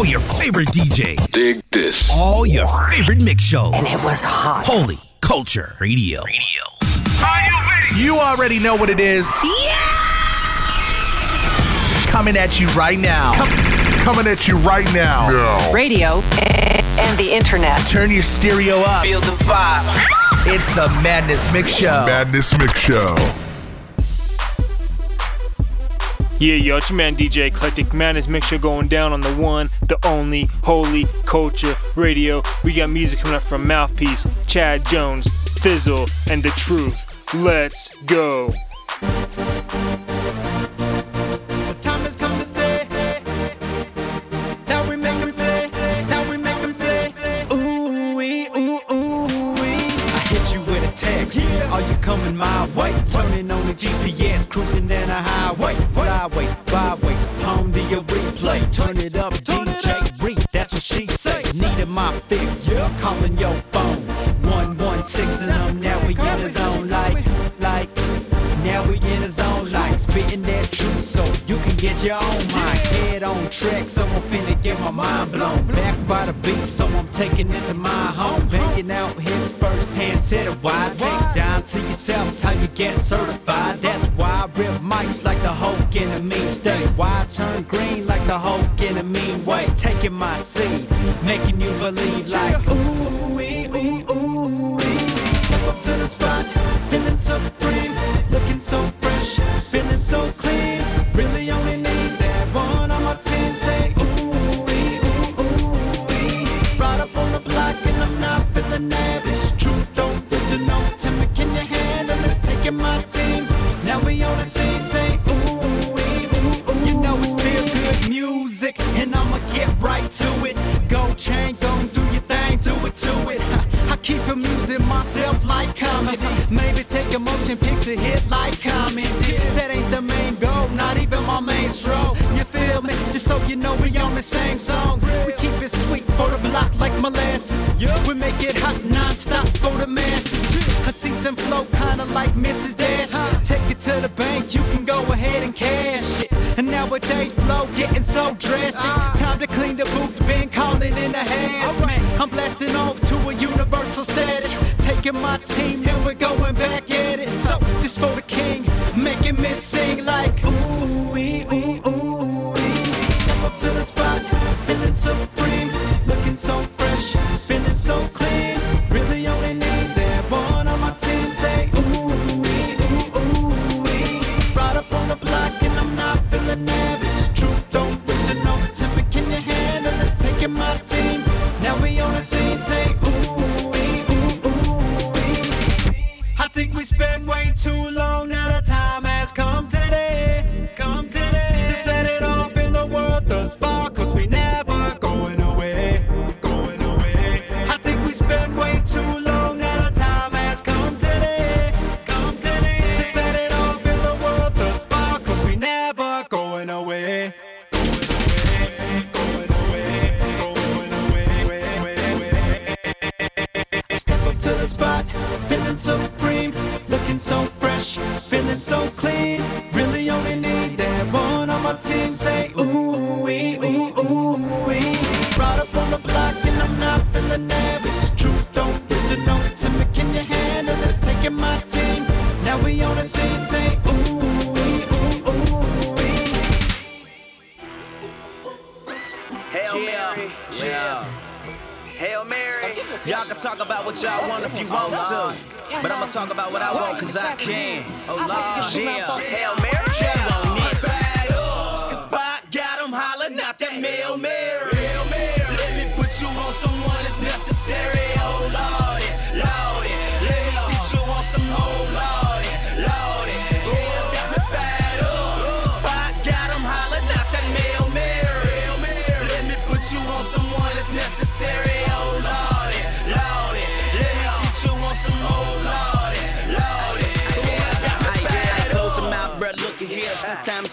All your favorite DJs. Dig this. All your favorite mix shows. And it was hot. Holy Culture Radio. Radio. You already know what it is. Yeah! Coming at you right now. Coming at you right now. Radio and the internet. Turn your stereo up. Feel the vibe. It's the Madness Mix Show. Madness Mix Show. Yeah, yo, it's your man DJ Eclectic Man. Madness Mixture going down on the one, the only, holy culture radio. We got music coming up from Mouthpiece, Chad Jones, Fizzle, and The Truth. Let's go. My way? Turning on the GPS, cruising down the highway. Flyways, byways, home to your replay. Turn it up, DJ Reed. That's what she say. Needed my fix. Calling your phone. 116 and I'm now we in the zone like, like. Now we in the zone like spitting that truth so you can get your own mind. Head on track, so I'm finna get my mind blown. Back by the beat, so I'm taking it to my home. Banging out hits first hand, set it wide. Take time to yourself, it's how you get certified. That's why I rip mics like the Hulk in a mean state. Why I turn green like the Hulk in a mean way. Taking my seat, making you believe like ooh wee, ooh ooh wee. Step up to the spot, feeling so free, looking so fresh, feeling so clean. Really only team. Eh? Say spot, feeling so looking so fresh, feeling so clean. Really only need that one on my team. Say ooh wee, ooh ooh wee. Brought up on the block and I'm not feeling average. Truth don't original. Tell me, can you handle it? Taking my team. Now we on the scene. Say Mary. Y'all can talk about what y'all want if you want to. But I'ma talk about what I want cause I can. Oh Lord. Yeah. Hail Mary. Yeah. on this. Spot got 'em hollering out that Hail Mary. Hail Mary. Let me put you on someone that's necessary.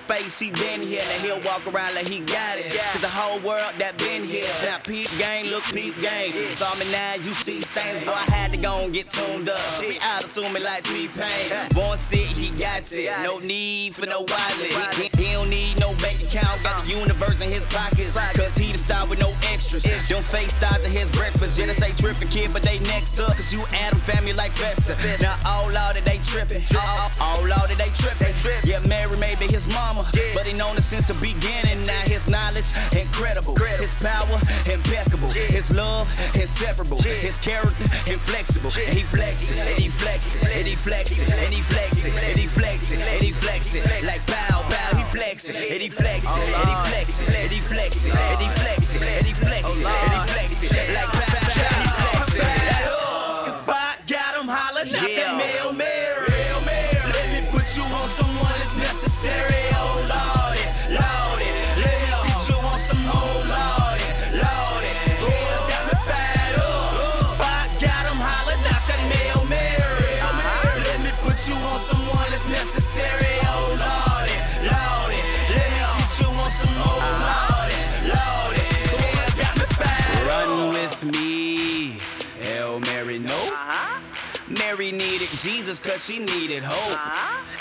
Space, he been here. Now he'll walk around like he got it. Cause the whole world that been here. Now peep game, look peep game. Saw me now, you see stains. Boy, I had to go and get tuned up. Me out to me like T-Pain. Born sick, he got it. No need for no wallet. He, he don't need no bank account. Got the uh. universe in his pockets. Cause he the star with no extras. Them fake stars in his breakfast. Yeah, they say trippin' kid, but they next up. Cause you Adam family like Fester. Now, all out that they trippin'. All, all out that they trippin'. Yeah, Mary may be his mama. But he known her since the beginning. Now his knowledge, incredible. His power, impeccable. His love, inseparable. His character, inflexible. And he flex it, and he flex it, and he flex it, and he flex it, and he flex it, and he flex it. Like bow, bow, he flex it, and he flex it, and he flex it, and he flex it, and he flex it, and he flex it, and he flex it. Like bow, bow, he flex it. Cause Spot got him hollering out that Hail Jesus cause she needed hope.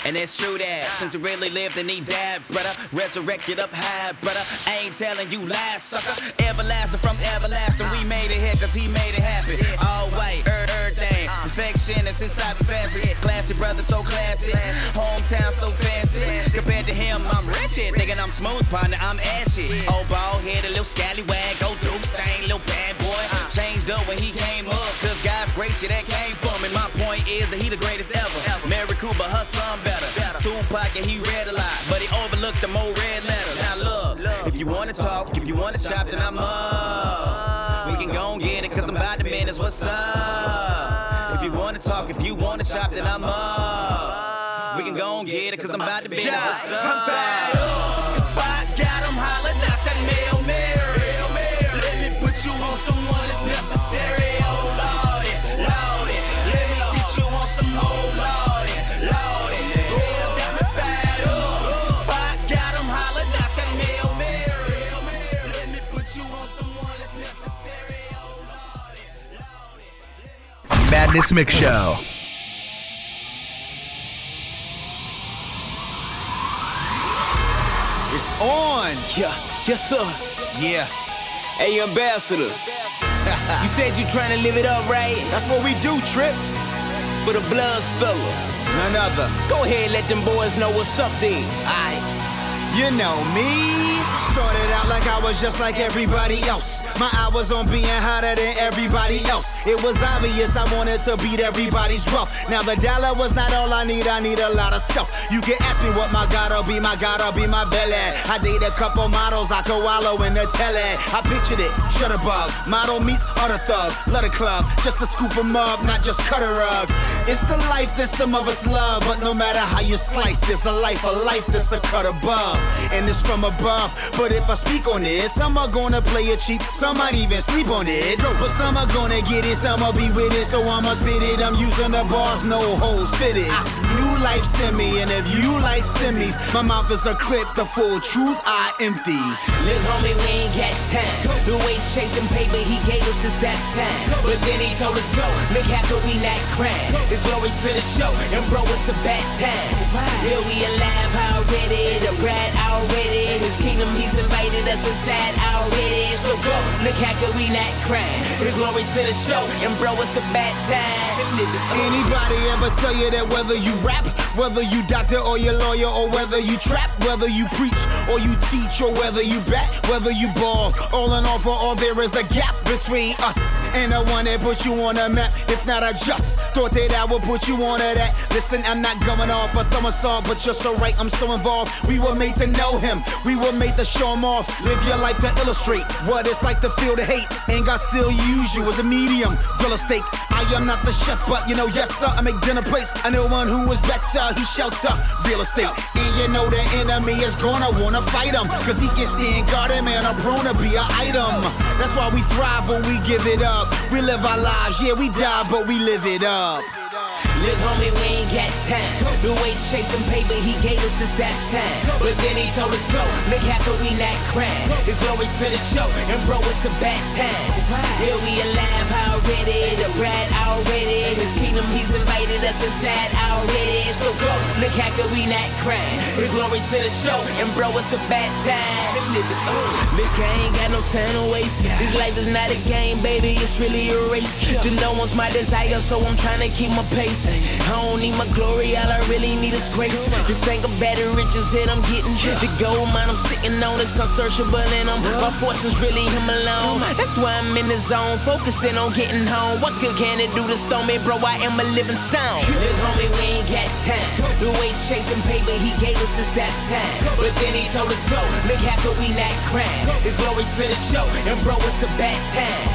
And it's true that since he really lived and he died, brother, resurrected up high, brother. I ain't telling you lies, sucker. Everlasting from everlasting, we made it here cause he made it happen. All white, er- everything. Perfection is inside the fancy. Classy brother, so classy. Hometown so fancy. Compared to him, I'm wretched. Thinking I'm smooth, partner, I'm ashy. Old bald headed, little scallywag, go through stain, little bad boy. Changed up when he came up, cause God's grace, yeah, that came from him. My point is that he the greatest ever. Mary Cooper, her son better. Tupac, yeah, he read a lot, but he overlooked the more red letters. Now look, if you wanna talk, if you wanna chop, then I'm up. We can go and get it, cause I'm about to minutes, what's up? If you wanna talk, if you wanna chop, then I'm up. We can go and get it, cause I'm about to what's up? I'm fired Madness Mix Show. It's on. Yeah, yes sir. Yeah. Hey, ambassador. you said you trying to live it up, right? That's what we do, Trip. For the blood spiller. None other. Go ahead, let them boys know what's up then. I, you know me. Started out like I was just like everybody else. My eye was on being hotter than everybody else. It was obvious I wanted to beat everybody's wealth. Now the dollar was not all I need, I need a lot of self. You can ask me what my gotta be, my gotta be my belly. I date a couple models, I could wallow in the telly. I pictured it, shut above. Model meets other thug, love the club, just to scoop 'em up, not just cut a rug. It's the life that some of us love, but no matter how you slice, there's a life, a life that's a cut above, and it's from above. But if I speak on it, some are gonna play it cheap, some might even sleep on it. But some are gonna get it, some will be with it, so I'ma spit it. I'm using the bars, no holes fitted. New life send and if you like semis, my mouth is a clip, the full truth I empty. Look, homie, we ain't got time. The ways chasing paper he gave us his that time. But then he told us go. Look, how we not crying? His glory's for the show, and bro, it's a bad time. Yeah, we alive already, the bride already. His kingdom, he's invited us inside already. So go, look, how could we not crying? His glory's for the show, and bro, it's a bad time. Anybody ever tell you that whether you rap, whether you doctor or you lawyer, or whether you trap, whether you preach or you teach, or whether you bat, whether you ball, all in all for all there is a gap between us and the one that put you on the map. If not, I just thought that I would put you on to that. Listen, I'm not going off a assault, but you're so right, I'm so involved. We were made to know him, we were made to show him off. Live your life to illustrate what it's like to feel the hate. And God still use you as a medium, grill a steak. I am not the chef, but you know, yes, sir, I make dinner plates. I know one who is better, he shelter real estate. And you know the enemy is gonna wanna fight him, cause he stand guard him and I'm prone to be an item. That's why we thrive when we give it up. We live our lives, yeah, we die, but we live it up. Look, homie, we ain't got time. The ways chasing paper, he gave us since that time. But then he told us go. Look, how could we not crying? His glory's for the show, and bro, it's a bad time. Yeah, we alive already. The bride already. His kingdom, he's invited us inside already. So go. Look, how could we not crying? His glory's for the show, and bro, it's a bad time. Look, I ain't got no time to waste. This life is not a game, baby. It's really a race. To know one's my desire, so I'm trying to keep my pace. I don't need my glory, all I really need is grace. This thing of better riches that I'm getting. The gold mine I'm sitting on is unsearchable and I'm my fortune's really him alone. That's why I'm in the zone, focused in on getting home. What good can it do to stone me, bro? I am a living stone. Look, homie, we ain't got time. The ways chasing paper, he gave us his that time. But then he told us go. Look, how could we not crying? His glory's finished show, and bro, it's a bad time.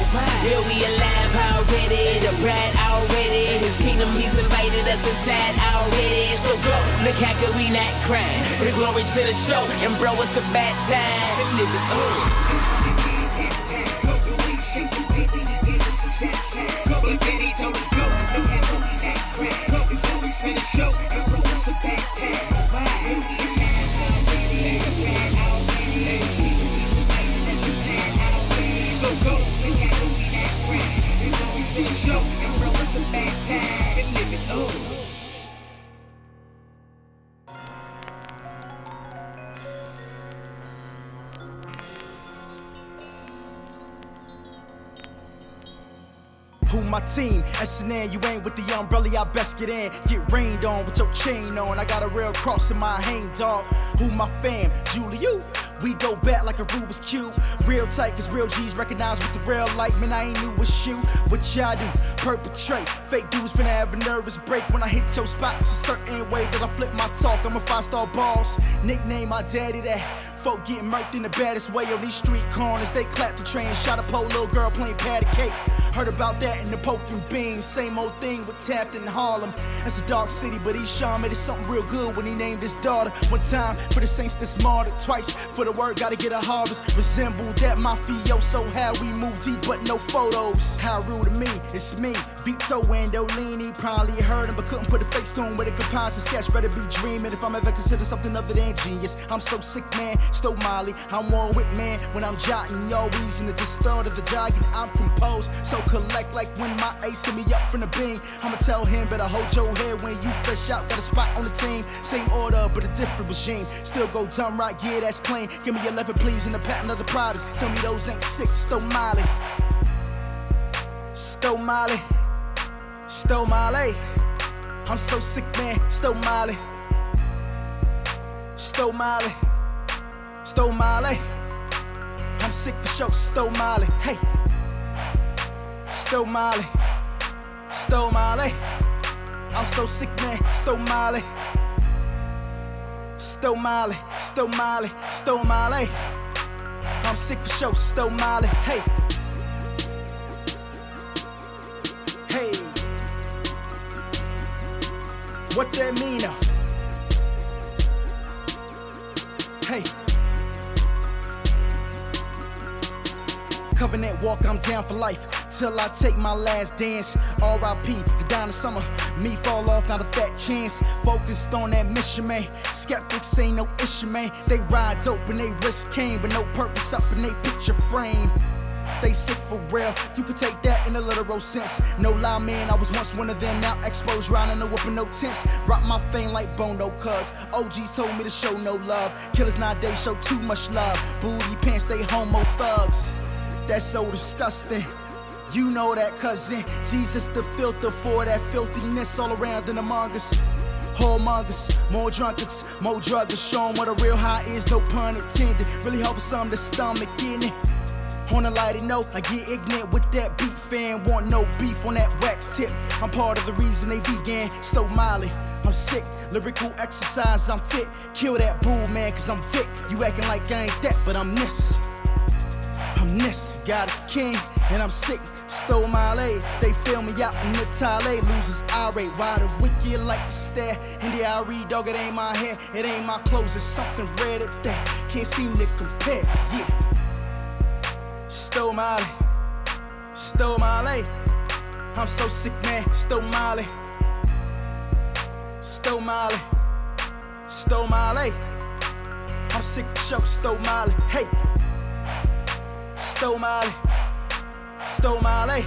Yeah, we alive already. The bride already. His kingdom, he's invited us inside already. So go. Look, how could we not? His glory's finished show, and bro, it's a bad time. To not? His glory's finished show, and bro, it's a bad time. Yeah, team? SNN, you ain't with the umbrella, I best get in. Get rained on with your chain on. I got a real cross in my hand, dog. Who my fam? Julie, you. We go back like a Rubik's Cube. Real tight, cause real G's recognize with the real light. Man, I ain't new with you. What y'all do? Perpetrate. Fake dudes finna have a nervous break when I hit your spot. A certain way that I flip my talk. I'm a five star boss. Nickname my daddy that. Folk getting murked in the baddest way on these street corners. They clap the train, shot a pole, little girl playing patty cake. Heard about that in the poking beans. Same old thing with Taft in Harlem. That's a dark city, but Eshawn made it something real good when he named his daughter. One time for the saints that's martyred, twice for the word, gotta get a harvest. Resemble that mafioso, how we move deep, but no photos. How rude to me, it's me. Vito Andolini, probably heard him, but couldn't put a face to him with a composite sketch. Better be dreaming if I'm ever considered something other than genius. I'm so sick, man. Stow Molly, I'm one with man. When I'm jotting, yo, easing it just of the jogging. I'm composed, so collect like when my ace hit me up from the beam. I'ma tell him, better hold your head when you fresh out. Got a spot on the team, same order, but a different regime. Still go dumb right, yeah, that's clean. Give me 11, please, and a patent of the products. Tell me those ain't six, Stow Molly. Stow Molly. Stow Molly. I'm so sick, man. Stow Molly. Stow Molly. Stow Molly. I'm sick for sure. Stow Molly. Hey. Stow Molly. Stole Molly. I'm so sick, man. Stole Molly. Stole Molly. Stole Molly. Stow Molly. I'm sick for sure. Stole Molly. Hey. Hey. What that mean now? Hey. Covenant walk, I'm down for life. Till I take my last dance. R.I.P. Down the summer. Me fall off, not a fat chance. Focused on that mission, man. Skeptics ain't no issue, man. They ride dope and they risk came, but no purpose up in they picture frame. They sick for real. You could take that in a literal sense. No lie, man. I was once one of them. Now exposed, riding no whipping, no tents. Rock my fame like Bono, cuz OGs told me to show no love. Killers nowadays show too much love. Booty pants, they homo thugs. That's so disgusting. You know that, cousin. Jesus, the filter for that filthiness all around and among us. Whoremongers, more drunkards, more druggers. Show 'em what a real high is, no pun intended. Really for some to stomach in it. On a lighter note, I get ignorant with that beat fan. Want no beef on that wax tip. I'm part of the reason they vegan. Stow Molly. I'm sick, lyrical exercise, I'm fit. Kill that bull, man, cause I'm Vic. You acting like I ain't that, but I'm this. I'm this, God is king, and I'm sick. Stole my lay, they fill me out in the tale. Losers irate, why the wicked like to stare. In the I read, dog, it ain't my hair, it ain't my clothes, it's something red at that. Can't seem to compare, yeah. Stole Molly, stole Molly. I'm so sick, man. Stole Molly, Stow Molly. Stow Molly. I'm sick for sure, Stow Molly. Hey. Stow Molly. Stow Molly.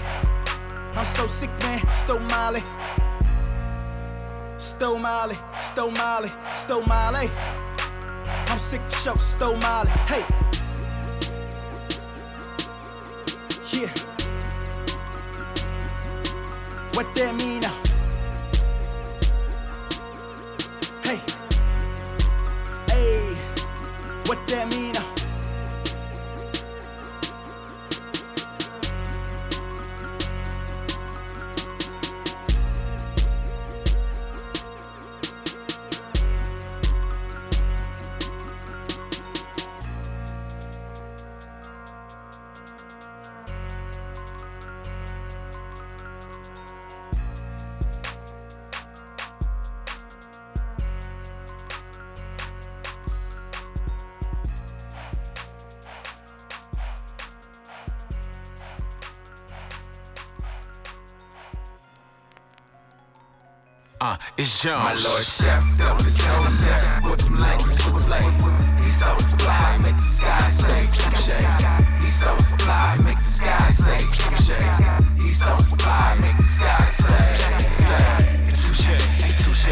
I'm so sick, man. Stole Molly. Stole Molly. Stole Molly. Stole Molly. I'm sick for sure, Stole Molly. Hey. Yeah. What that mean now? Hey. Hey. What that mean Uh, Jones. My Lord Chef, double his toes chef. What them what them like. He's so fly, make the sky say touche. He's so fly, make the sky say touche. He's so fly, make the sky say say. Touche,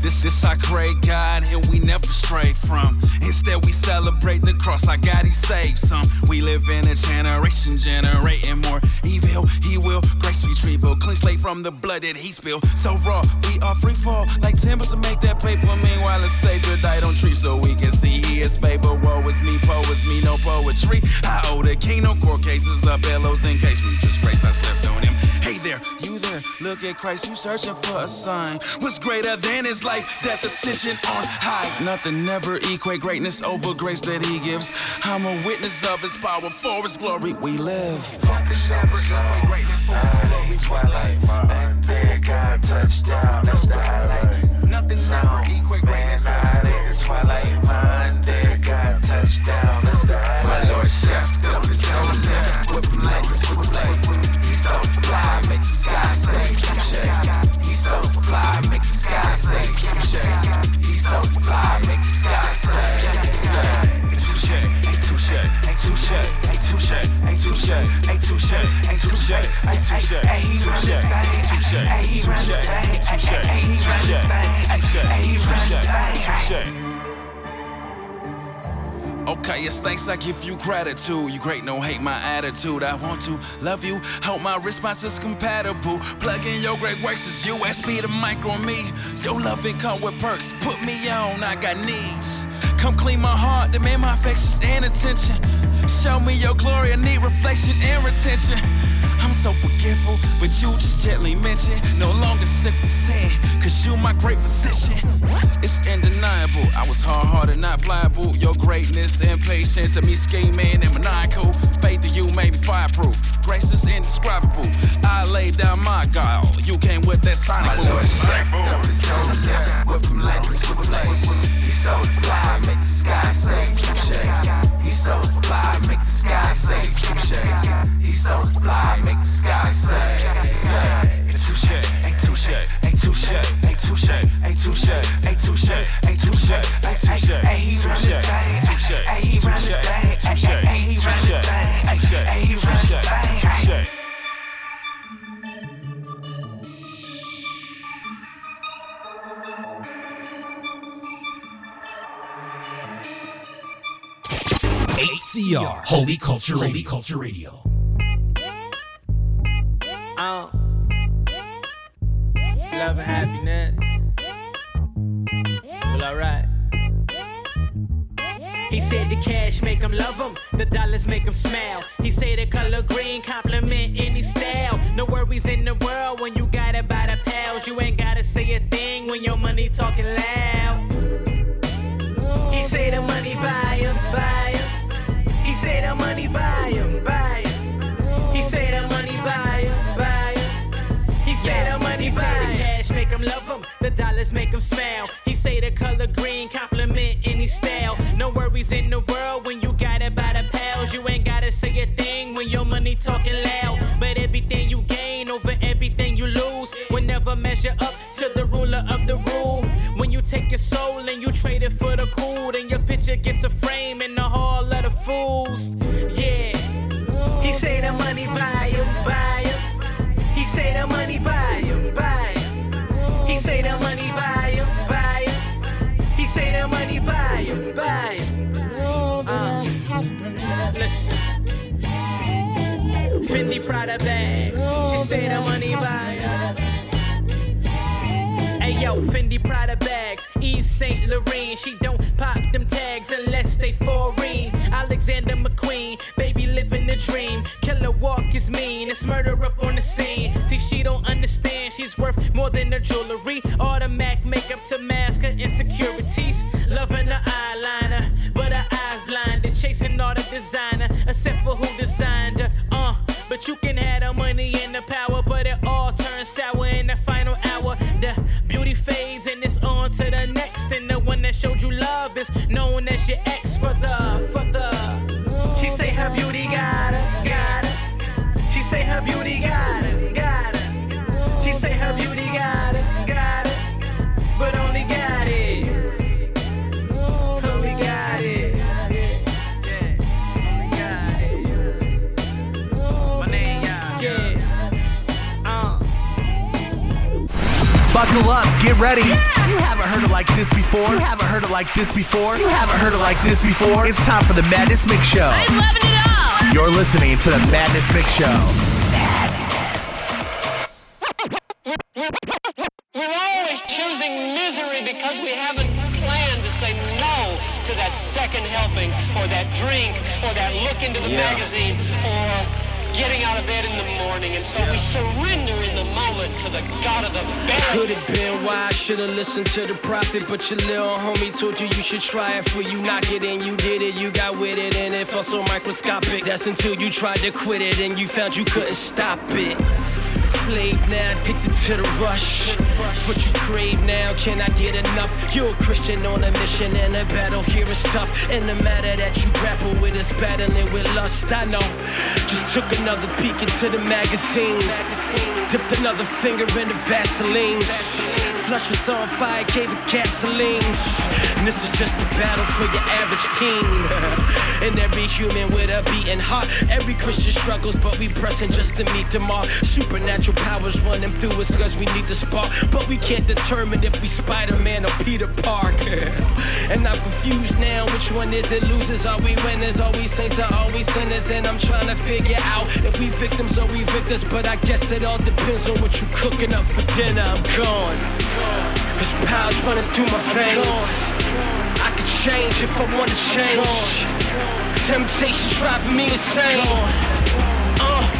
this is our great God, and we never stray from. Instead, we celebrate the cross. Our God, He saved some. We live in a generation generating more evil. He will grace retrieval, clean slate from the blood that He spilled. So raw, we are free fall like timbers to make that paper. Meanwhile, a savior died on tree so we can see Is favor. Woe is me, poe is me, no poetry. I owe the king no court cases or bellows in case we just grace. I slept on Him. Hey there, you there? Look at Christ, you searching for a sign. What's greater than His life, death, ascension on high? Nothing never equate greatness over grace that He gives. I'm a witness of His power for His glory. We live. Greatness for His glory. Twilight, and there God touchdown. That's the highlight. Nothing never equate greatness for His glory. the twilight, mind there God touchdown. That's the highlight. My Lord Chef, double his toes. Whip him like whip like. Sky touche. So fly, make the sky say touche. He's so fly, make the sky say say. Touche, touche, touche, touche, ain't touche, ain't touche, ain't touche, ain't touche. Okay, it's thanks I give you gratitude. You great, no hate my attitude. I want to love you. Hope my response is compatible. Plug in your great works, it's USB, to mic on me. Your loving come with perks. Put me on, I got needs. Come clean my heart, demand my affections and attention. Show me your glory, I need reflection and retention. I'm so forgetful, but you just gently mention. No longer sick from sin, cause you my great physician. It's undeniable, I was hard hearted, not pliable. Your greatness and patience of me scheming and maniacal. Faith in you made me fireproof. Grace is indescribable. I laid down my guile, you came with that sonic boom. Double his toes chef. Whip him like it's whip like. He's so fly, make the sky say touche. He's so fly, make the sky say touche. He's so fly, make the sky say say. Touche, ain't touche, ain't touche, ain't touche, ain't touche, ain't touche, ain't touche, ain't touche. Hey, he run this thing. Hey, he run this thing. Hey, he run this thing. Hey, he run this thing. HCR, Holy Culture Radio. Holy Culture Radio. Uh, love and happiness. Well, alright. He said the cash make him love him, the dollars make him smile. He say the color green compliment any style. No worries in the world when you got it by the pals. You ain't gotta say a thing when your money talking loud. He say the money buy him, buy him. Dollars make him smile. He say the color green compliment any style. No worries in the world when you got it by the pals. You ain't gotta say a thing when your money talking loud. But everything you gain over everything you lose will never measure up to the ruler of the rule. When you take your soul and you trade it for the cool, then your picture gets a frame in the hall of the fools. Yeah. The money buy you, buy you. Uh, listen. Fendi Prada bags. She say the money buy you. Hey yo, Fendi Prada bags, Yves Saint Laurent. She don't pop them tags unless they foreign. Alexander McQueen, baby living the dream. Killer walk is mean, it's murder up on the scene. See, she don't understand, she's worth more than her jewelry. Automatic makeup to mask her insecurities. Loving the eyeliner, but her eyes blinded. Chasing all the designer, except for who designed her. Uh, but you can have the money and the power, but it all turns sour in the final hour. The showed you love is known as your ex for the, for the. She say her beauty got her, got her. She say her beauty got her, got her. She say her beauty got. But only it. Only got it. Yeah. Only got it. Yeah. Yeah. Uh. Buckle up, get ready. Like this before. You haven't heard it like this before. You haven't heard it like this before. It's time for the Madness Mix Show. I'm loving it all. You're listening to the Madness Mix Show. We're always choosing misery because we haven't planned to say no to that second helping or that drink or that look into the Yeah. magazine or getting out of bed in the morning. And so we surrender in the moment to the God of the belly. Could have been why I should have listened to the prophet, but your little homie told you you should try it for you knock it and you did it, you got with it and it felt so microscopic. That's until you tried to quit it and you found you couldn't stop it. Slave now, addicted to the rush. It's what you crave now, can I get enough? You're a Christian on a mission and a battle here is tough. And the matter that you grapple with is battling with lust. I know. Just took another peek into the magazines. Dipped another finger in the Vaseline. Flush was on fire, gave it gasoline. And this is just a battle for your average teen. and every human with a beating heart. Every Christian struggles, but we pressing just to meet them all. Supernatural powers running through us cause we need the spark. But we can't determine if we Spider-Man or Peter Parker. and I'm confused now, which one is it? Losers, are we winners? Are we saints or are we sinners? And I'm trying to figure out if we victims or we victors. But I guess it all depends on what you're cooking up for dinner. I'm gone. There's powers running through my veins. I could change if I wanna change. Temptation's driving me insane.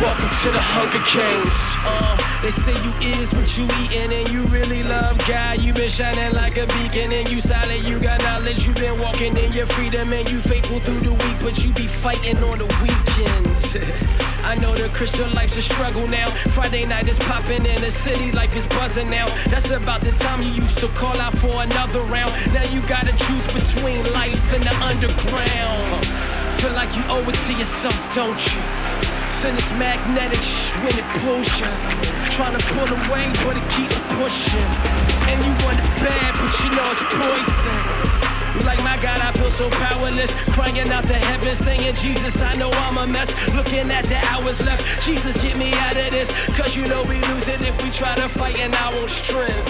Welcome to the Hunger Games. Uh, they say you is what you eatin' and you really love God. You been shining like a beacon and you solid. You got knowledge. You been walking in your freedom and you faithful through the week, but you be fighting on the weekends. I know the Christian life's a struggle now. Friday night is popping in the city, life is buzzing now. That's about the time you used to call out for another round. Now you gotta choose between life and the underground. Feel like you owe it to yourself, don't you? Sin it's magnetic when it pulls you. Trying to pull away, but it keeps pushing. And you want it bad, but you know it's poison. Like my God, I feel so powerless. Crying out to heaven, saying, Jesus, I know I'm a mess. Looking at the hours left, Jesus, get me out of this. Cause you know we lose it if we try to fight in our own strength.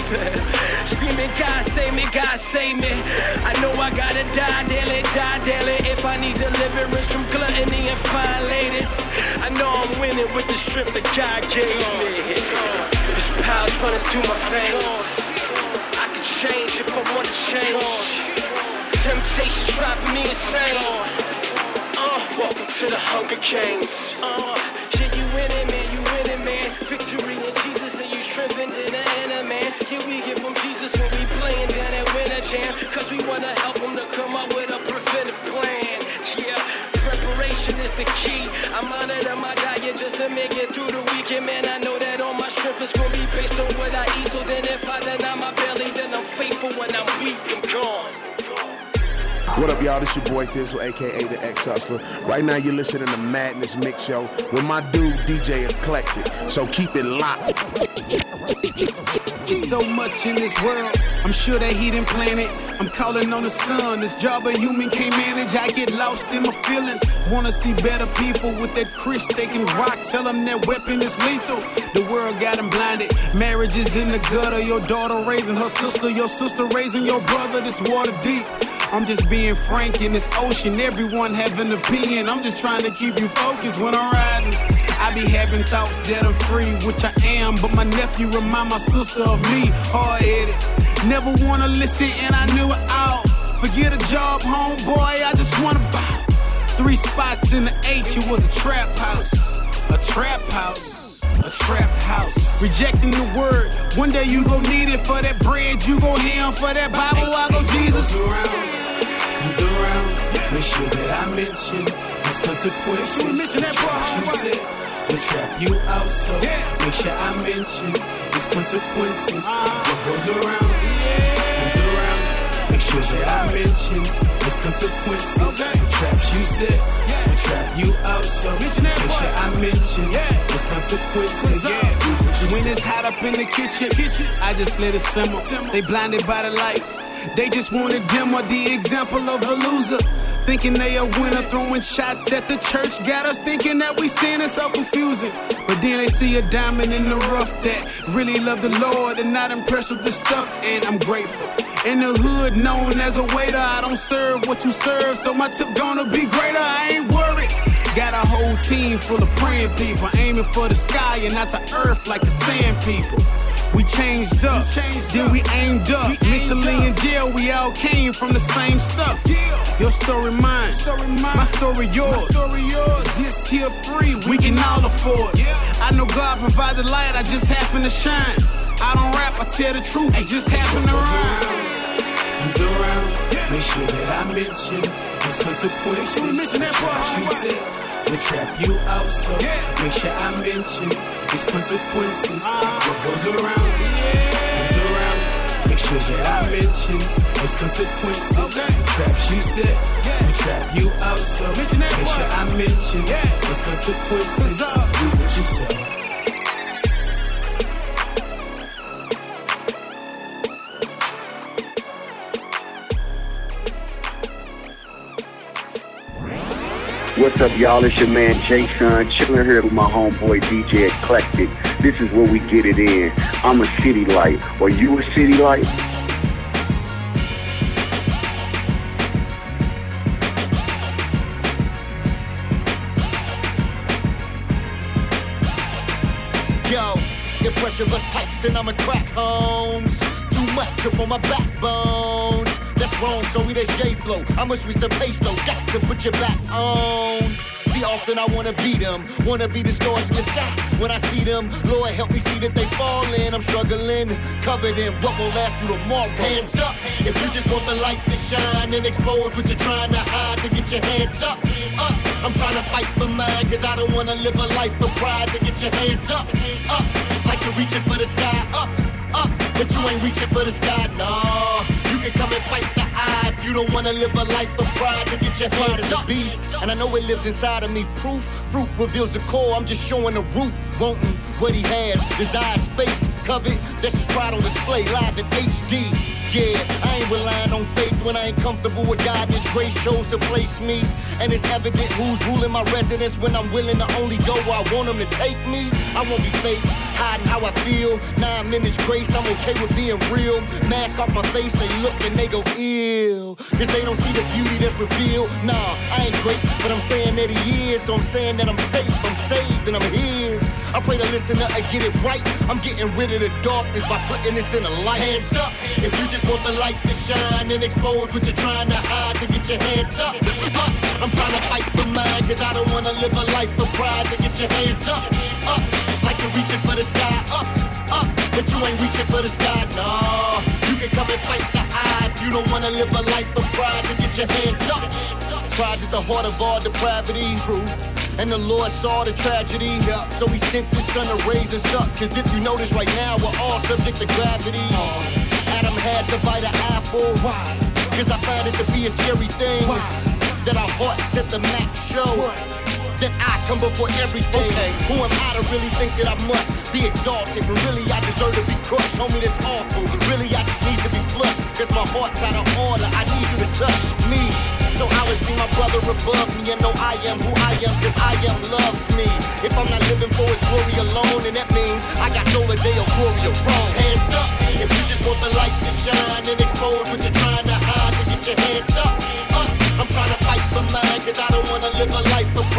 Screaming, God save me, God save me. I know I gotta die daily, die daily. If I need deliverance from gluttony and fine ladies, I know I'm winning with the strength that God gave me. This power's running through my veins. I can change if I wanna change. Temptation's driving me insane. Uh, welcome to the Hunger Games. Uh, yeah, you winning, man, you winning, man. Victory in Jesus, and you strengthened in the inner man. Yeah, we get from Jesus when we playing down at Winter Jam. Cause we wanna help him to come up with a preventive plan. Yeah, preparation is the key. I'm monitoring my diet just to make it through the weekend, man. I know that all my strength is gonna be based on what I eat. So then if I deny What up, y'all? This your boy Thi'sl, aka the X Hustler. Right now, you're listening to Madness Mix Show with my dude DJ Eclectic. So keep it locked. It's so much in this world. I'm sure that he didn't plan it. I'm calling on the sun. This job a human can't manage. I get lost in my feelings. Wanna see better people with that Chris they can rock. Tell them that weapon is lethal. The world got them blinded. Marriage is in the gutter. Your daughter raising her sister. Your sister raising your brother. This water deep. I'm just being frank in this ocean. Everyone have an opinion. I'm just trying to keep you focused when I'm riding. I be having thoughts that are free, which I am. But my nephew remind my sister of me. Hard headed. Never wanna listen, and I knew it all. Forget a job, homeboy. I just wanna bow. Three spots in the H. It was a trap house. A trap house. A trap house. Rejecting the word. One day you gon' need it for that bread. You gon' ham for that Bible. I go Jesus. Comes around. Make sure that I mention its consequences. mention that, bro? You said will trap you out, so make sure I mention its consequences. Uh-huh. What goes around comes around. Make sure that I mention its consequences. The traps you set will trap you out, so make sure I mention its consequences. When it's hot up in the kitchen, kitchen, I just let it simmer. They blinded by the light. They just wanted them or the example of a loser. Thinking they a winner, throwing shots at the church. Got us thinking that we sin is so confusing. But then they see a diamond in the rough that really love the Lord and not impressed with the stuff. And I'm grateful. In the hood, known as a waiter, I don't serve what you serve, so my tip gonna be greater. I ain't worried. Got a whole team full of praying people, aiming for the sky and not the earth like the sand people. We changed up, changed then we aimed up. Mentally in jail, we all came from the same stuff. Your story mine, my story yours. This here free, we can all afford. Yeah. I know God provide the light, I just happen to shine. I don't rap, I tell the truth, I just happen to rhyme. Comes around, make sure that I mention its consequences. mention that, bro? You said will trap you out, so make sure I mention its consequences. What goes around comes around. Make sure that I mention its consequences. The traps you set will trap you out, so make sure I mention its consequences. Do what you say. What's up, y'all? It's your man Jason, chilling here with my homeboy DJ Eclectic. This is where we get it in. I'm a city light. Are you a city light? Yo, if pressure bust pipes, then I'ma crack homes. Too much up on my backbones. Wrong, so we that's gay flow. I'ma switch the pace though, got to put your back on. See, often I wanna beat them, wanna be the stars in the sky. When I see them, Lord help me see that they falling. I'm struggling, covered in what will last through tomorrow. Hands up, if you just want the light to shine and expose what you're trying to hide, to get your hands up. Up, I'm trying to fight for mine, cause I don't wanna live a life of pride. To get your hands up, up, like you're reaching for the sky. Up, up, but you ain't reaching for the sky, nah. You can come and fight the you don't wanna live a life of pride to get your head as a Beast, and I know it lives inside of me. Proof, fruit reveals the core. I'm just showing the root, wanting what he has. Desire space, covet. That's his pride on display, live in HD. Yeah, I ain't relying on faith when I ain't comfortable with God His grace chose to place me. And it's evident who's ruling my residence when I'm willing to only go where I want Him to take me. I won't be fake, hiding how I feel. In His grace, I'm okay with being real. Mask off my face, they look and they go ill. Cause they don't see the beauty that's revealed. Nah, I ain't great, but I'm saying that He is. So I'm saying that I'm safe, I'm saved, and I'm His. I pray to listener and get it right. I'm getting rid of the darkness by putting this in the light. Hands up, if you just want the light to shine and expose what you're trying to hide, to get your hands up. I'm trying to fight for mine, cause I don't wanna live a life of pride, to get your hands up. Up, like you're reaching for the sky. Up, up, but you ain't reaching for the sky, nah. You can come and fight the eye if you don't wanna live a life of pride, to get your hands up. Pride is the heart of all depravity. True. And the Lord saw the tragedy. yeah. So he sent his son to raise us up. Cause if you notice right now, we're all subject to gravity. Adam had to bite an apple. Why? Cause I find it to be a scary thing. That our hearts at the max show. That I come before everything. Who am I to really think that I must be exalted? But really, I deserve to be crushed. Homie, that's awful. Really, I just need to be flushed. Cause my heart's out of order. I need you to trust me. So I always be my brother above me and know I am who I am cause I am loves me. If I'm not living for his glory alone, then that means I got Soli Deo Gloria wrong. Hands up if you just want the light to shine and expose what you're trying to hide. Then get your hands up. up. I'm trying to fight for mine cause I don't wanna live a life of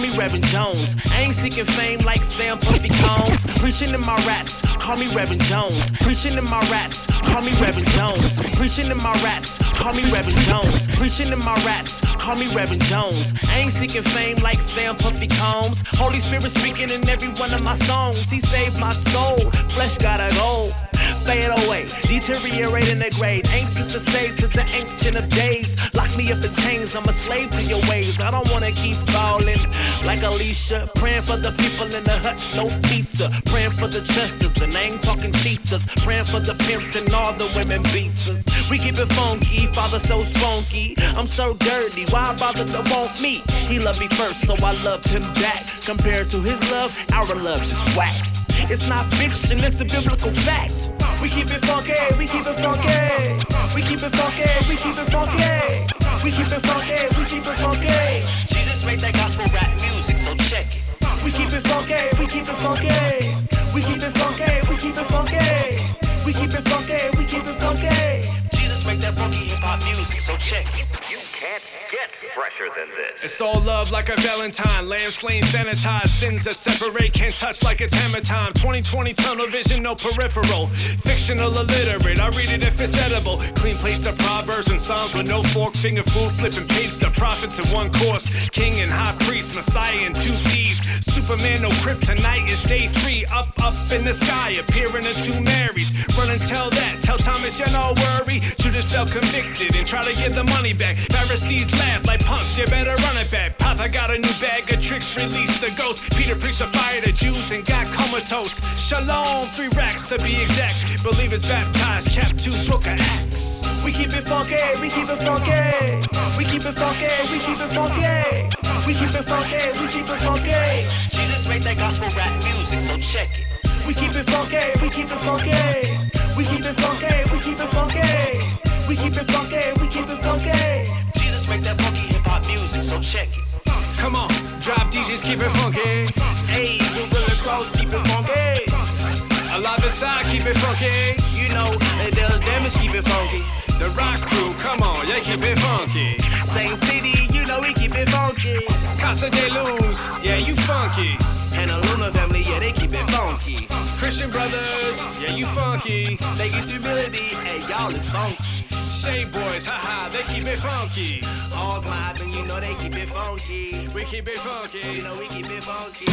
me Reverend Jones. I ain't seeking fame like Sam Puffy Combs. Preaching in my raps, call me Reverend Jones. Preaching in my raps, call me Reverend Jones. Preaching in my raps, call me Reverend Jones. Preaching in my raps, call me Reverend Jones. I ain't seeking fame like Sam Puffy Combs. Holy Spirit speaking in every one of my songs. He saved my soul, flesh gotta go. Fade away, deteriorate in the grave. Anxious to say to the ancient of days. Lock me up in chains, I'm a slave to your ways. I don't wanna keep falling like Alicia. Praying for the people in the huts, no pizza. Praying for the chesters, and I ain't talking cheaters. Praying for the pimps and all the women beaters. We keep it funky, father so spunky. I'm so dirty, why bother to want me? He loved me first, so I loved him back. Compared to his love, our love is whack. It's not fiction, it's a biblical fact. We keep it funky, we keep it funky. We keep it funky, we keep it funky. We keep it funky, we keep it funky. Jesus made that gospel rap music, so check it. We keep it funky, we keep it funky. We keep it funky, we keep it funky. We keep it funky, we keep it funky. That funky hip hop music, so check it. You Can't get fresher than this. It's all love like a Valentine. Lamb slain, sanitized. Sins that separate can't touch like it's hammer time. 2020 tunnel vision, no peripheral. Fictional illiterate, I read it if it's edible. Clean plates of proverbs and psalms with no fork, finger food, flipping pages of prophets in one course. King and high priest, Messiah and two thieves. Superman, no kryptonite is day three. Up, up in the sky, appearing in two Marys. Run and tell that, tell Thomas you're no worry. Judas convicted and try to get the money back. Pharisees laugh like punks, you better run it back. Papa got a new bag of tricks, release the ghost. Peter preached a fire to Jews and got comatose. Shalom, three racks to be exact. Believers baptized, chapter 2, book of Acts. We keep it funky, we keep it funky. We keep it funky, we keep it funky. We keep it funky, we keep it funky. Jesus made that gospel rap music, so check it. We keep it funky, we keep it funky. We keep it funky, we keep it funky. We keep it funky, we keep it funky. Jesus made that funky hip hop music, so check it. Come on, drop DJs, keep it funky. Hey, Gorilla Cross, keep it funky. Alive inside, keep it funky. You know, it does damage, keep it funky. The rock crew, come on, yeah, keep it funky. Same city, you know we keep it funky. Casa de Luz, yeah, you funky. And the Luna family, yeah, they keep it funky. Christian brothers, yeah, you funky. Vegas humility, hey, y'all is funky. Shade boys, haha, they keep it funky. All glide, and you know they keep it funky. We keep it funky. You know we keep it funky.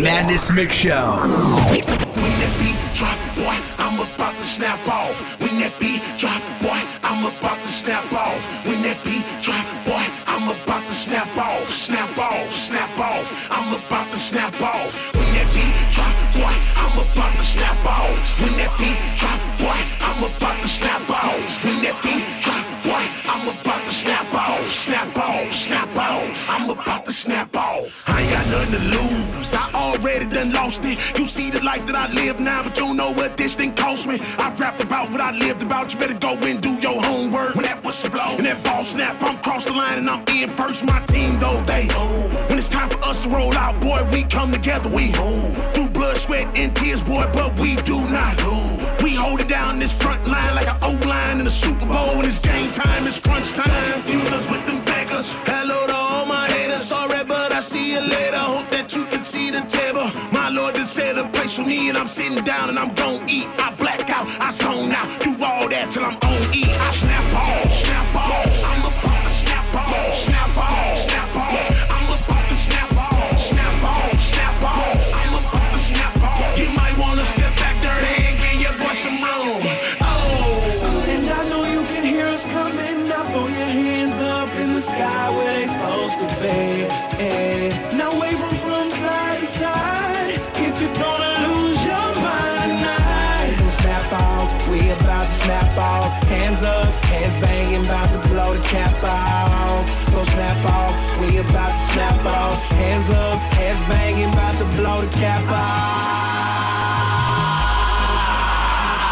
Madness Mix Show. When that beat drop, boy, I'm about to snap off. When that beat drop, boy, I'm about to snap off. When that beat drop, boy, I'm about to snap off. Snap off, snap off. I'm about to snap off. When that beat drop, boy, I'm about to snap off. When that beat drop, boy, I'm about to snap off. Beat drop, boy, I'm about to snap off. Snap off, snap off. I'm about to snap off. I ain't got nothing to lose. I already done lost it. You see the life that I live now, but you know what this thing cost me. I rapped about what I lived about. You better go and do your homework. When that whistle blow and that ball snap, I'm cross the line and I'm in first. My team though they own. Roll out, boy, we come together, we move. Through blood, sweat, and tears, boy, but we do not lose. We hold it down this front line like an O line in the Super Bowl. When it's game time, it's crunch time. Confuse us with them Vegas. Hello to all my haters. Sorry, but I see you later. Hope that you can see the table. My Lord just said a place for me, and I'm sitting down and I'm gon' eat. I black out, I zone out, do all that till I'm on E. I snap off. Snap off. We about to snap off. Hands up, hands to blow the cap off. So snap off. We about to snap off. Hands up, hands to blow the cap off.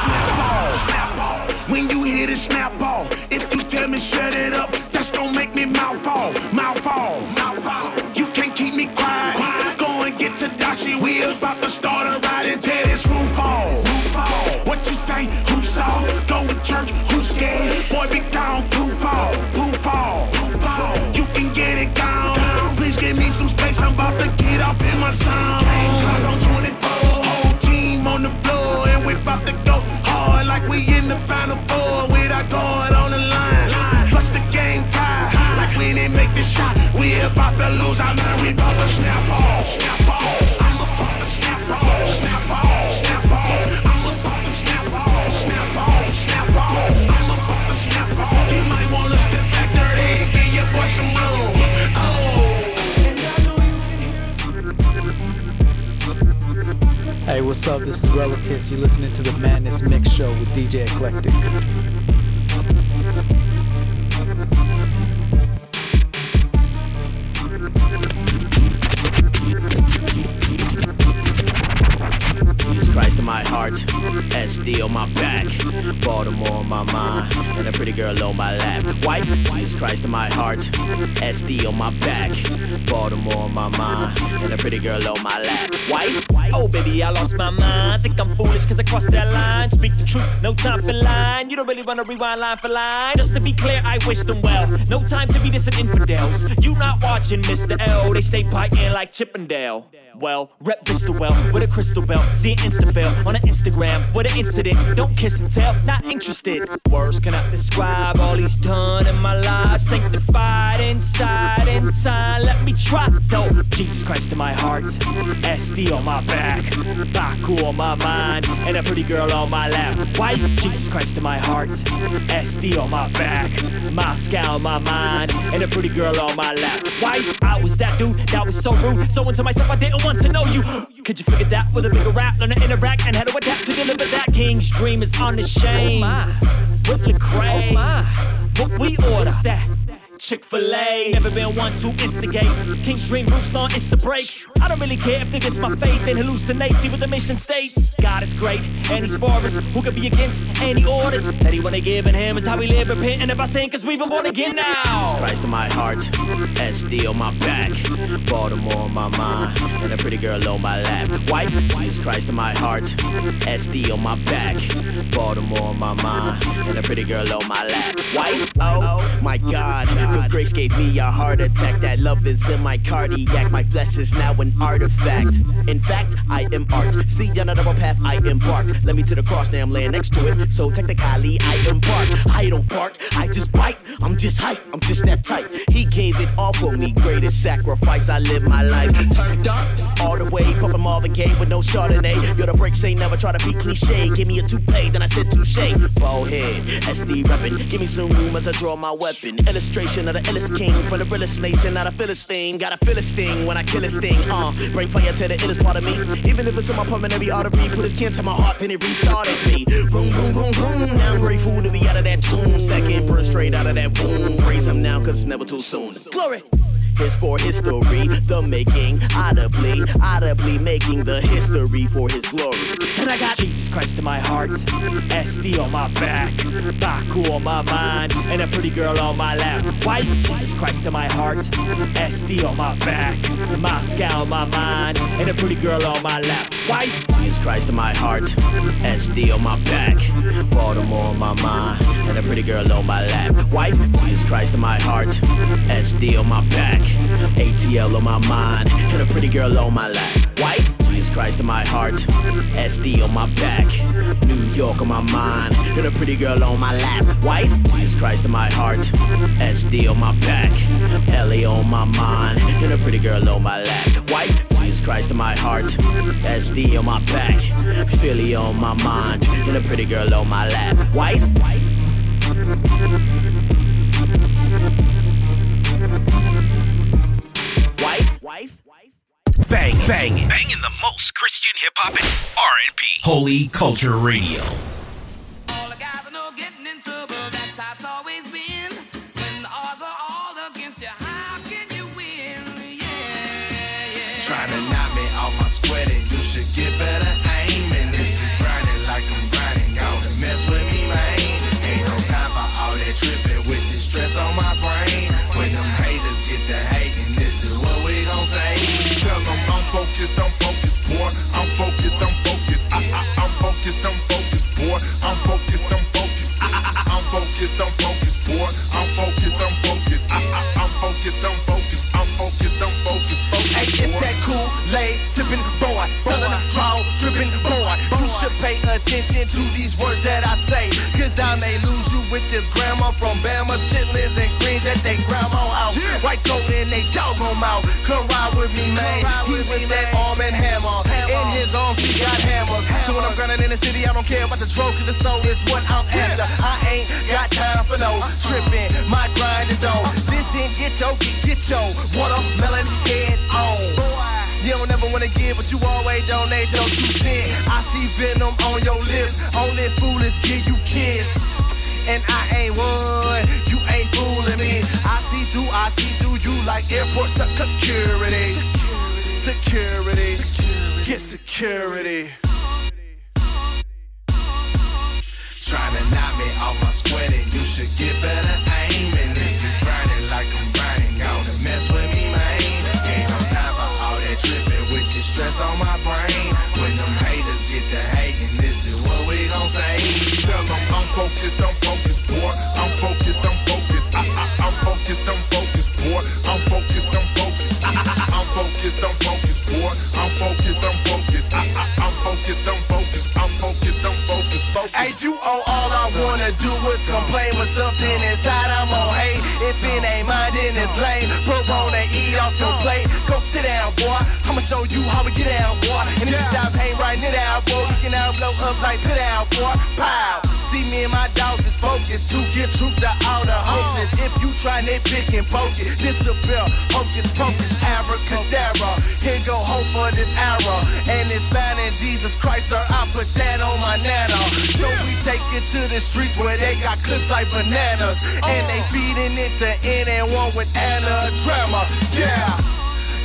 snap off, snap off. When you hear the snap up? This is Relatives. You're listening to the Madness Mix Show with DJ Eclectic. SD on my back, Baltimore on my mind, and a pretty girl on my lap. Wife, Jesus Christ in my heart, SD on my back, Baltimore on my mind, and a pretty girl on my lap. Wife, Oh, baby, I lost my mind. Think I'm foolish cause I crossed that line. Speak the truth, no time for lying. You don't really wanna rewind line for line. Just to be clear, I wish them well. No time to be dissing infidels. You not watching Mr. L. They say in like Chippendale. Well, rep Vista well with a crystal belt. See an Insta fail on an Instagram with an incident. Don't kiss and tell, not interested. Words cannot describe all he's done in my life. Sanctified inside, inside. Let me try though. Jesus Christ in my heart, SD on my back, Baku on my mind, and a pretty girl on my lap. Wife, Jesus Christ in my heart, SD on my back, Moscow on my mind, and a pretty girl on my lap. Wife, I was that dude that was so rude. So into myself, I didn't want to know you. Could you figure that with a bigger rap, learn to interact and how to adapt to deliver that? King's dream is unashamed. Oh my. With Lecrae, oh my. what we order. That Chick fil A, never been one to instigate. King's dream, Bruce Law, Insta breaks. I don't really care if diss my faith and hallucinate. See what the mission states. God is great, and he's for us. Who could be against any orders? That he wanna give in him is how we live, repenting of our sin, cause we've been born again now. Jesus Christ in my heart, SD on my back, Baltimore on my mind, and a pretty girl on my lap. Wife, Jesus Christ in my heart, SD on my back, Baltimore on my mind, and a pretty girl on my lap. Wife, oh my God, good grace gave me a heart attack. That love is in my cardiac. My flesh is now an artifact. In fact, I am art. See another path I embark. Let me to the cross, now I'm laying next to it. So technically, I embark. I don't bark, I just bite. I'm just hype, I'm just that type. He gave it all for me, greatest sacrifice. I live my life. Turned up all the way, pumping Marvin Gaye with no Chardonnay. Yo, the breaks ain't never try to be cliche. Give me a toupee, then I said touche. Bald head, SD reppin'. Give me some room as I draw my weapon. Illustration of the illest king from the realest nation, not a Philistine. Gotta a sting when I kill a sting. Uh, bring fire to the illest part of me. Even if it's in my pulmonary artery, put his kin to my heart, then it restarted me. Boom, boom, boom, boom. Now I'm grateful to be out of that tomb. Second birth straight out of that womb. Praise him now, cause it's never too soon. Glory. Is for history. The making, audibly, audibly making the history for his glory. And I got Jesus Christ in my heart, SD on my back, Baku on my mind, and a pretty girl on my lap. Wife, Jesus Christ in my heart, SD on my back, Moscow on my mind, and a pretty girl on my lap. Wife, Jesus Christ in my heart, SD on my back, Baltimore on my mind, and a pretty girl on my lap. Wife, Jesus Christ in my heart, SD on my back, ATL on my mind, and a pretty girl on my lap. Wife, Jesus Christ in my heart, SD on my back, New York on my mind, and a pretty girl on my lap. Wife, Jesus Christ in my heart, SD on my back, LA on my mind, and a pretty girl on my lap. Wife, Jesus Christ in my heart, SD on my back, Philly on my mind, and a pretty girl on my lap. Wife, wife, wife. Bang, banging, banging the most Christian hip hop and R&B. Holy Culture Radio. Trying to knock me off my square, you should get better I'm focused, I'm pay attention to these words that I say, cause I may lose you with this grandma from Bama's chitlins and greens that they grandma house. White goat in they doggone mouth. Come ride with me, man. He with that arm and hammer. In his arms, he got hammers. So when I'm grinding in the city, I don't care about the drug, cause the soul is what I'm after. I ain't got time for no tripping. My grind is on. Listen, get your, get, get your watermelon head on. You don't ever wanna give, but you always donate your two cents. I see venom on your lips. Only fool is give you kiss. And I ain't one, you ain't fooling me. I see through, I see through you like airport security. Security. Security. get security. Trying to knock me off my square, you should get better aim. The stress on my brain. When them haters get to hating, this is what we gon' say. Tell them I'm focused, I'm focused, boy. I'm focused, I'm focused. I, I, I'm focused, I'm focused, boy. I'm focused, I'm focused. I, I, I'm focused, I'm focused, boy. I'm focused, I'm focused. I, I, I'm focused, I'm focused. I'm focused, I'm focused, focused. Hey, you all, all I wanna do is complain with something inside I'm on hate. If it ain't mine, then it's lame. Put on and eat off some plate. Go sit down, boy. I'ma show you how we get down, boy. And if you stop hating right now, down, boy, we can now blow up like pit out, boy. Pow. See me and my dogs is focused to get truth to all the hopeless. If you try nitpick and poke it, disappear. Hocus pocus, abracadabra. Here go hope for this arrow. And it's found in Jesus Christ, sir. I put that on my nano. So we take it to the streets where they got clips like bananas. And they feeding it to anyone with Anna drama. Yeah.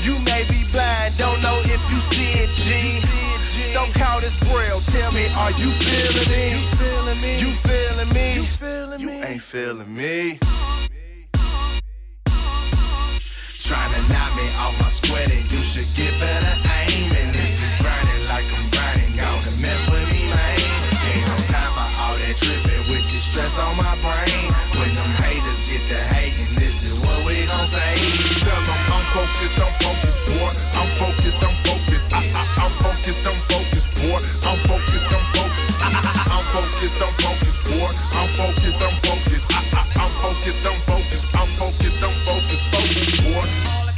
You may be blind, don't know if you see it, G. So call this braille, tell me, are you feeling me? You feeling me? You feeling me? You ain't feeling me. Trying to knock me off my square, then you should get better aim. And if you grinding like I'm grinding, gonna mess with stress on my brain. When them haters get to hating, this is what we gon' say. Tell them I'm focused, I'm focused, boy. I'm focused, I'm focused. I, I, I'm focused, I'm focused, boy. I'm focused, I'm focused. I, I, I'm focused, I'm focused, boy. I'm focused, I'm focused. I, I, I'm focused, I'm focused. I'm focused, I'm focused, focused, boy.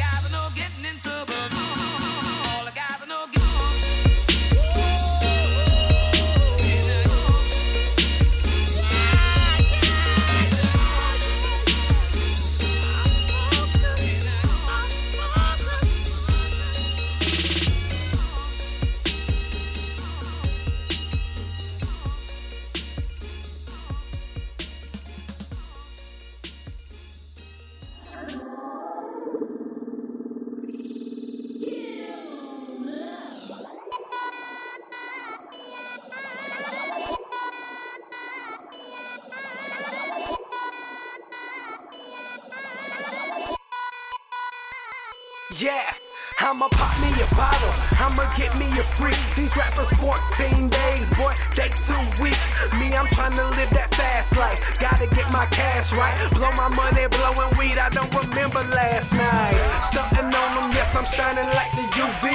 Yeah. I'ma pop me a bottle, I'ma get me a free. These rappers 14 days, boy, they too weak. Me, I'm trying to live that fast life. Gotta get my cash right. Blow my money, blowing weed, I don't remember last night. Stunting on them, yes, I'm shining like the UV.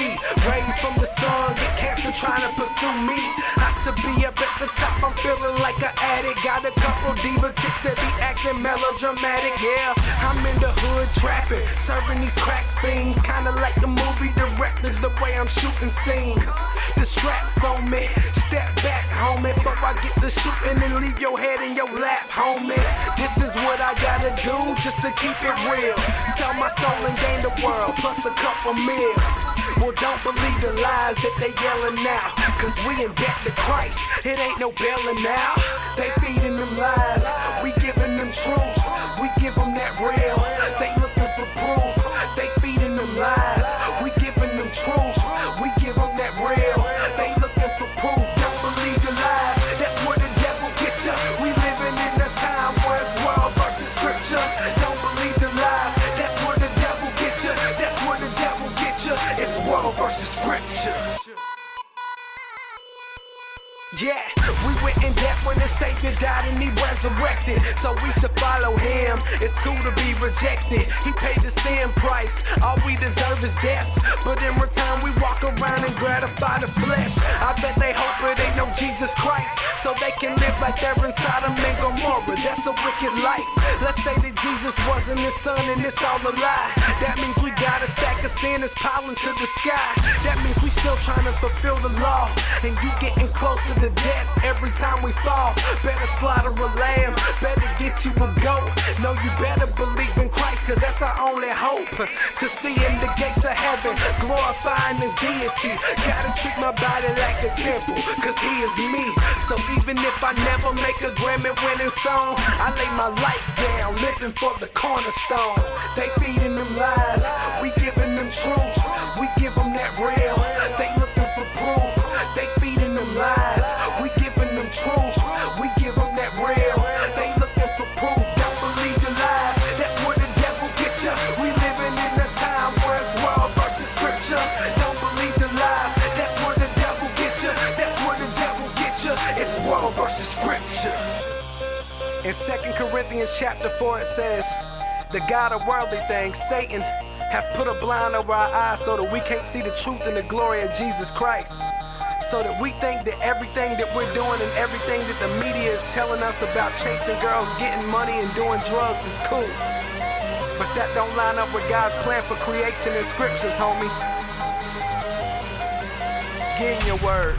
Rays from the sun, get cancer trying to pursue me. I should be up at the top, I'm feeling like an addict. Got a couple diva chicks that be acting melodramatic, yeah. I'm in the hood trapping, serving these crack fiends, kinda like the movie director, the way I'm shooting scenes. The straps on me, step back, homie, before I get the shooting and leave your head in your lap, homie. This is what I gotta do just to keep it real. Sell my soul and gain the world, plus a couple mil. Well, don't believe the lies that they yelling now. Cause we in debt to Christ. It ain't no bailing now. They feeding them lies. We giving them truth. We give them that real. They looking for proof. They feeding them lies. We giving them truth. We give them that real. In debt when the Savior died and he resurrected. So we should follow him. It's cool to be rejected. He paid the sin price. All we deserve is death. But in return, we walk around and gratify the flesh. I bet they hope it ain't no Jesus Christ. So they can live like they're inside of and Gomorrah. That's a wicked life. Let's say that Jesus wasn't his son and it's all a lie. That means we got a stack of sin that's piling to the sky. That means we still trying to fulfill the law. And you getting closer to death every time we fall. Better slaughter a lamb, better get you a goat. No, you better believe in Christ, cause that's our only hope. To see in the gates of heaven, glorifying his deity. Gotta treat my body like a temple, cause he is me. So even if I never make a Grammy winning song, I lay my life down, living for the cornerstone. They feeding them lies, we giving them truth, we give them that real. Truth, we give them that real. They looking for proof, don't believe the lies. That's where the devil get ya. We living in a time where it's world versus scripture. Don't believe the lies. That's where the devil get ya. That's where the devil get ya. It's world versus scripture. In 2 Corinthians chapter 4 it says, The God of worldly things, Satan, has put a blind over our eyes so that we can't see the truth and the glory of Jesus Christ. So that we think that everything that we're doing and everything that the media is telling us about chasing girls, getting money, and doing drugs is cool. But that don't line up with God's plan for creation and scriptures, homie. Get in your word.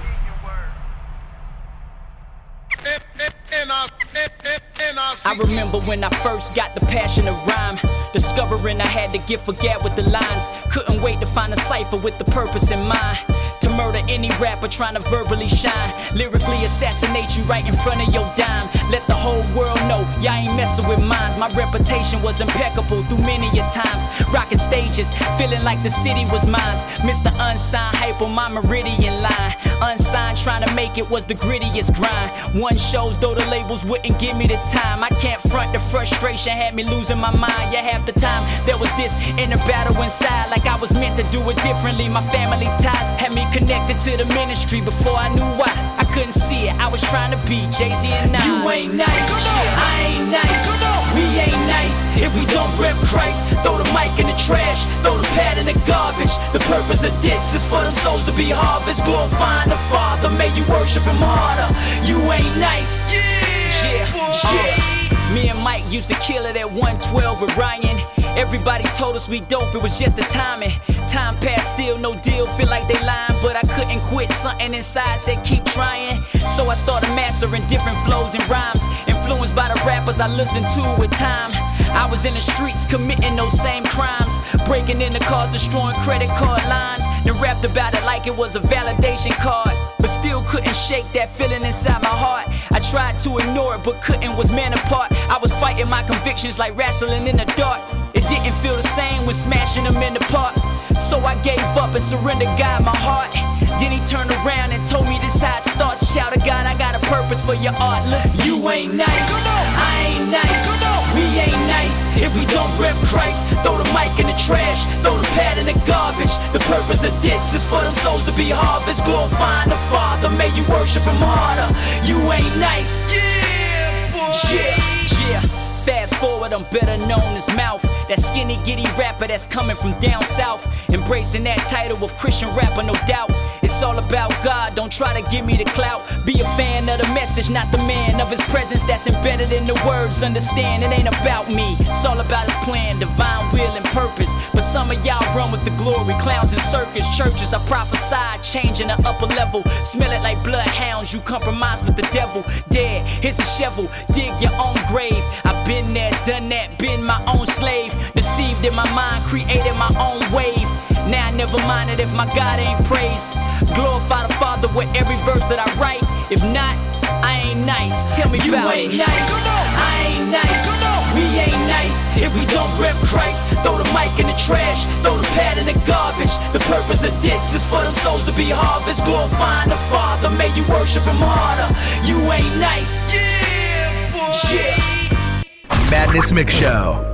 I remember when I first got the passion to rhyme. Discovering I had to get forget with the lines. Couldn't wait to find a cipher with the purpose in mind. Murder any rapper trying to verbally shine. Lyrically assassinate you right in front of your dime. Let the whole world know y'all ain't messing with minds. My reputation was impeccable through many a times. Rocking stages, feeling like the city was mine. Mr. Unsigned hype on my meridian line. Unsigned trying to make it was the grittiest grind. One shows though the labels wouldn't give me the time. I can't front the frustration had me losing my mind. Yeah, half the time there was this inner battle inside, like I was meant to do it differently. My family ties had me connected to the ministry before I knew why. I couldn't see it. I was trying to be Jay Z and Nas. You ain't nice, I ain't nice. We ain't nice if we don't rep Christ. Throw the mic in the trash, throw the pad in the garbage. The purpose of this is for them souls to be harvest, glorifying the Father. May you worship Him harder. You ain't nice. Yeah, yeah. Me and Mike used to kill it at 112 with Ryan. Everybody told us we dope, it was just the timing. Time passed, still no deal, feel like they lying, but I couldn't quit. Something inside said keep trying. So I started mastering different flows and rhymes. Influenced by the rappers I listened to with time. I was in the streets committing those same crimes. Breaking into cars, destroying credit card lines. Then rapped about it like it was a validation card. Still couldn't shake that feeling inside my heart. I tried to ignore it, but couldn't, was man apart. I was fighting my convictions like wrestling in the dark. It didn't feel the same when smashing them in the park. So I gave up and surrendered God my heart. Then he turned around and told me this how it starts. Shout to God, I got a purpose for your art. Listen, you ain't nice, If we don't rep Christ, throw the mic in the trash, throw the pad in the garbage. The purpose of this is for them souls to be harvest, glorifying the Father. May you worship Him harder. You ain't nice. Yeah, yeah. Yeah. Fast forward, I'm better known as Mouth. That skinny, giddy rapper that's coming from down south. Embracing that title of Christian rapper, no doubt. It's all about God, don't try to give me the clout. Be a fan of the message, not the man of his presence that's embedded in the words. Understand, it ain't about me, it's all about his plan, divine will and purpose. But some of y'all run with the glory, clowns and circus churches. I prophesy, changing the upper level. Smell it like bloodhounds, you compromise with the devil. Dead, here's a shovel, dig your own grave. I've been there, done that, been my own slave. Deceived in my mind, created my own wave. Now I never mind it if my God ain't praised. Glorify the Father with every verse that I write. If not, I ain't nice. Tell me You about ain't it. nice, I ain't nice. We ain't nice if we don't rep Christ. Throw the mic in the trash, throw the pad in the garbage. The purpose of this is for them souls to be harvest, glorifying the Father. May you worship Him harder. You ain't nice. Yeah. Madness Mix Show.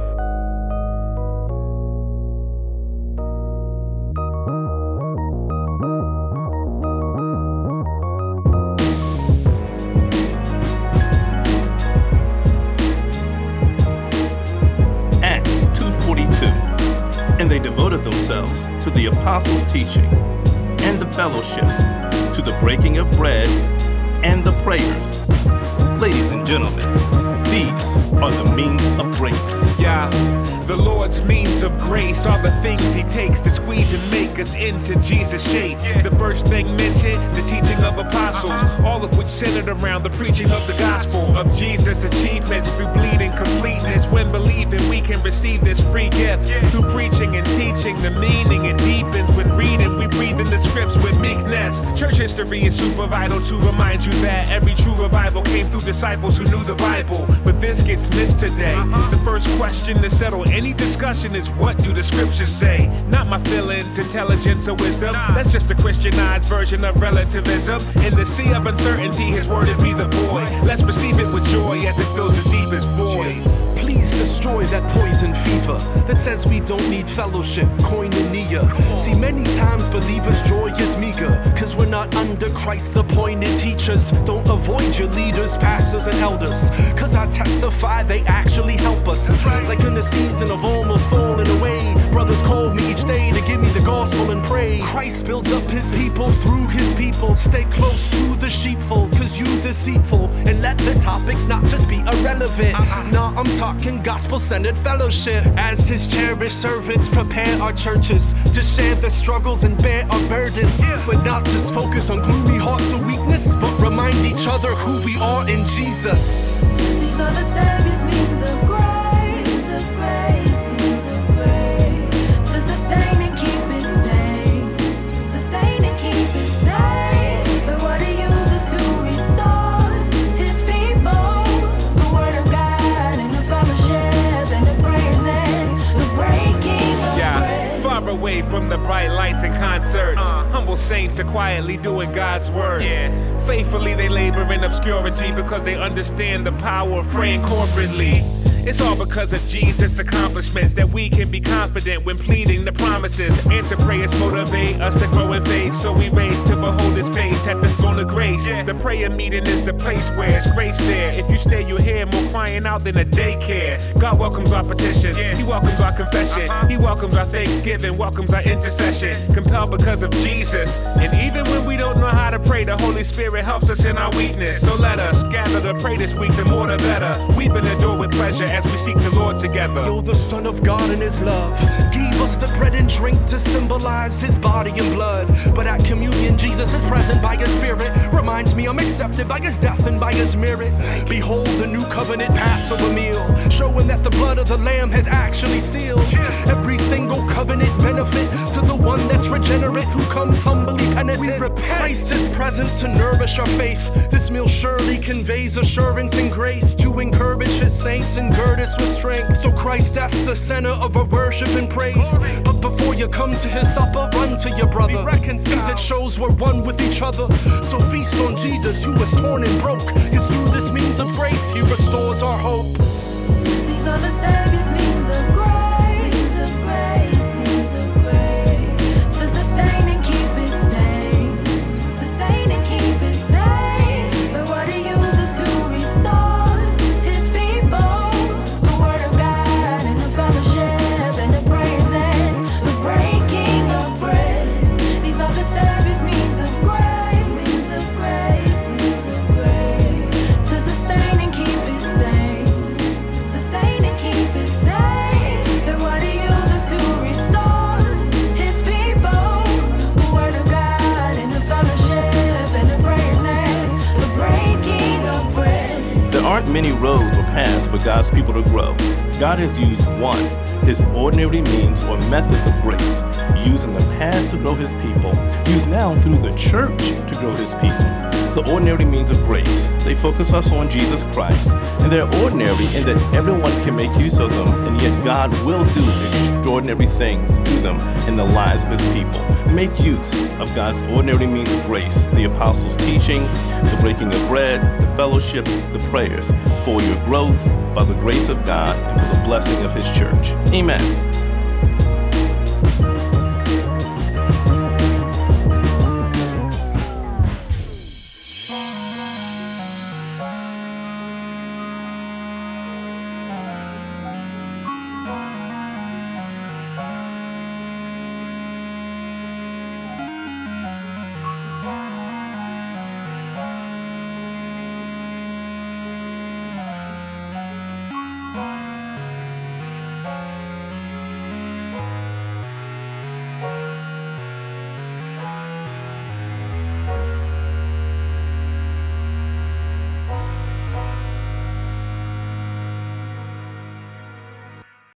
Devoted themselves to the apostles' teaching and the fellowship, to the breaking of bread and the prayers. Ladies and gentlemen, these are the means of grace. Yeah, the Lord's means of grace are the things He takes to squeeze and make us into Jesus' shape. The first thing mentioned, the teaching of apostles, uh-huh. all of which centered around the preaching of the gospel of Jesus' achievements through bleeding completeness. When believing, we can receive this free gift through preaching and teaching. The meaning it deepens when reading. We breathe in the scripts with meekness. Church history is super vital to remind you that every true revival came through disciples who knew the Bible. But this gets missed today. Uh-huh. The first question to settle any discussion is what do the scriptures say? Not my feelings, intelligence, or wisdom. That's just a Christianized version of relativism. In the sea of uncertainty, his word would be the void. Let's receive it with joy as it fills the deepest void. Please destroy that poison fever that says we don't need fellowship, koinonia. See, many times believers' joy is meager, cause we're not under Christ appointed teachers. Don't avoid your leaders, pastors, and elders, cause I testify they actually help us. Like in the season of almost falling away, brothers call me each day to give me the gospel and pray. Christ builds up his people through his people. Stay close to the sheepfold, cause you deceitful, and let the topics not just be irrelevant. Uh-huh. Nah, I'm talking gospel centered fellowship. As his cherished servants prepare our churches to share their struggles and bear our burdens. But not just focus on gloomy hearts or weakness, but remind each other who we are in Jesus. These are the away from the bright lights and concerts. Uh. Humble saints are quietly doing God's word. Yeah. Faithfully they labor in obscurity because they understand the power of praying corporately. It's all because of Jesus' accomplishments that we can be confident when pleading the promises. Answer prayers motivate us to grow in faith, so we raise to behold His face at the throne of grace. The prayer meeting is the place where it's grace there. If you stay, you'll hear more crying out than a daycare. God welcomes our petitions, He welcomes our confession, uh-huh. He welcomes our thanksgiving, welcomes our intercession. Compelled because of Jesus. And even when we don't know how to pray, the Holy Spirit helps us in our weakness. So let us gather to pray this week, the more the better. Weep and adore with pleasure as we seek the Lord together. Yo, the Son of God in His love gave us the bread and drink to symbolize His body and blood. But at communion, Jesus is present by His Spirit. Reminds me I'm accepted by His death and by His merit. Behold the new covenant Passover meal, showing that the blood of the Lamb has actually sealed every single covenant benefit to the one that's regenerate who comes humbly penitent. Christ is present to nourish our faith. This meal surely conveys assurance and grace to encourage His saints and gird us with strength. So Christ death's the center of our worship and praise. But before you come to his supper, run to your brother. Cause it shows we're one with each other. So feast on Jesus who was torn and broke. Cause through this means of grace, he restores our hope. These are the Savior's means focus us on Jesus Christ, and they're ordinary in that everyone can make use of them, and yet God will do extraordinary things through them in the lives of his people. Make use of God's ordinary means of grace, the apostles' teaching, the breaking of bread, the fellowship, the prayers, for your growth by the grace of God and for the blessing of his church. Amen.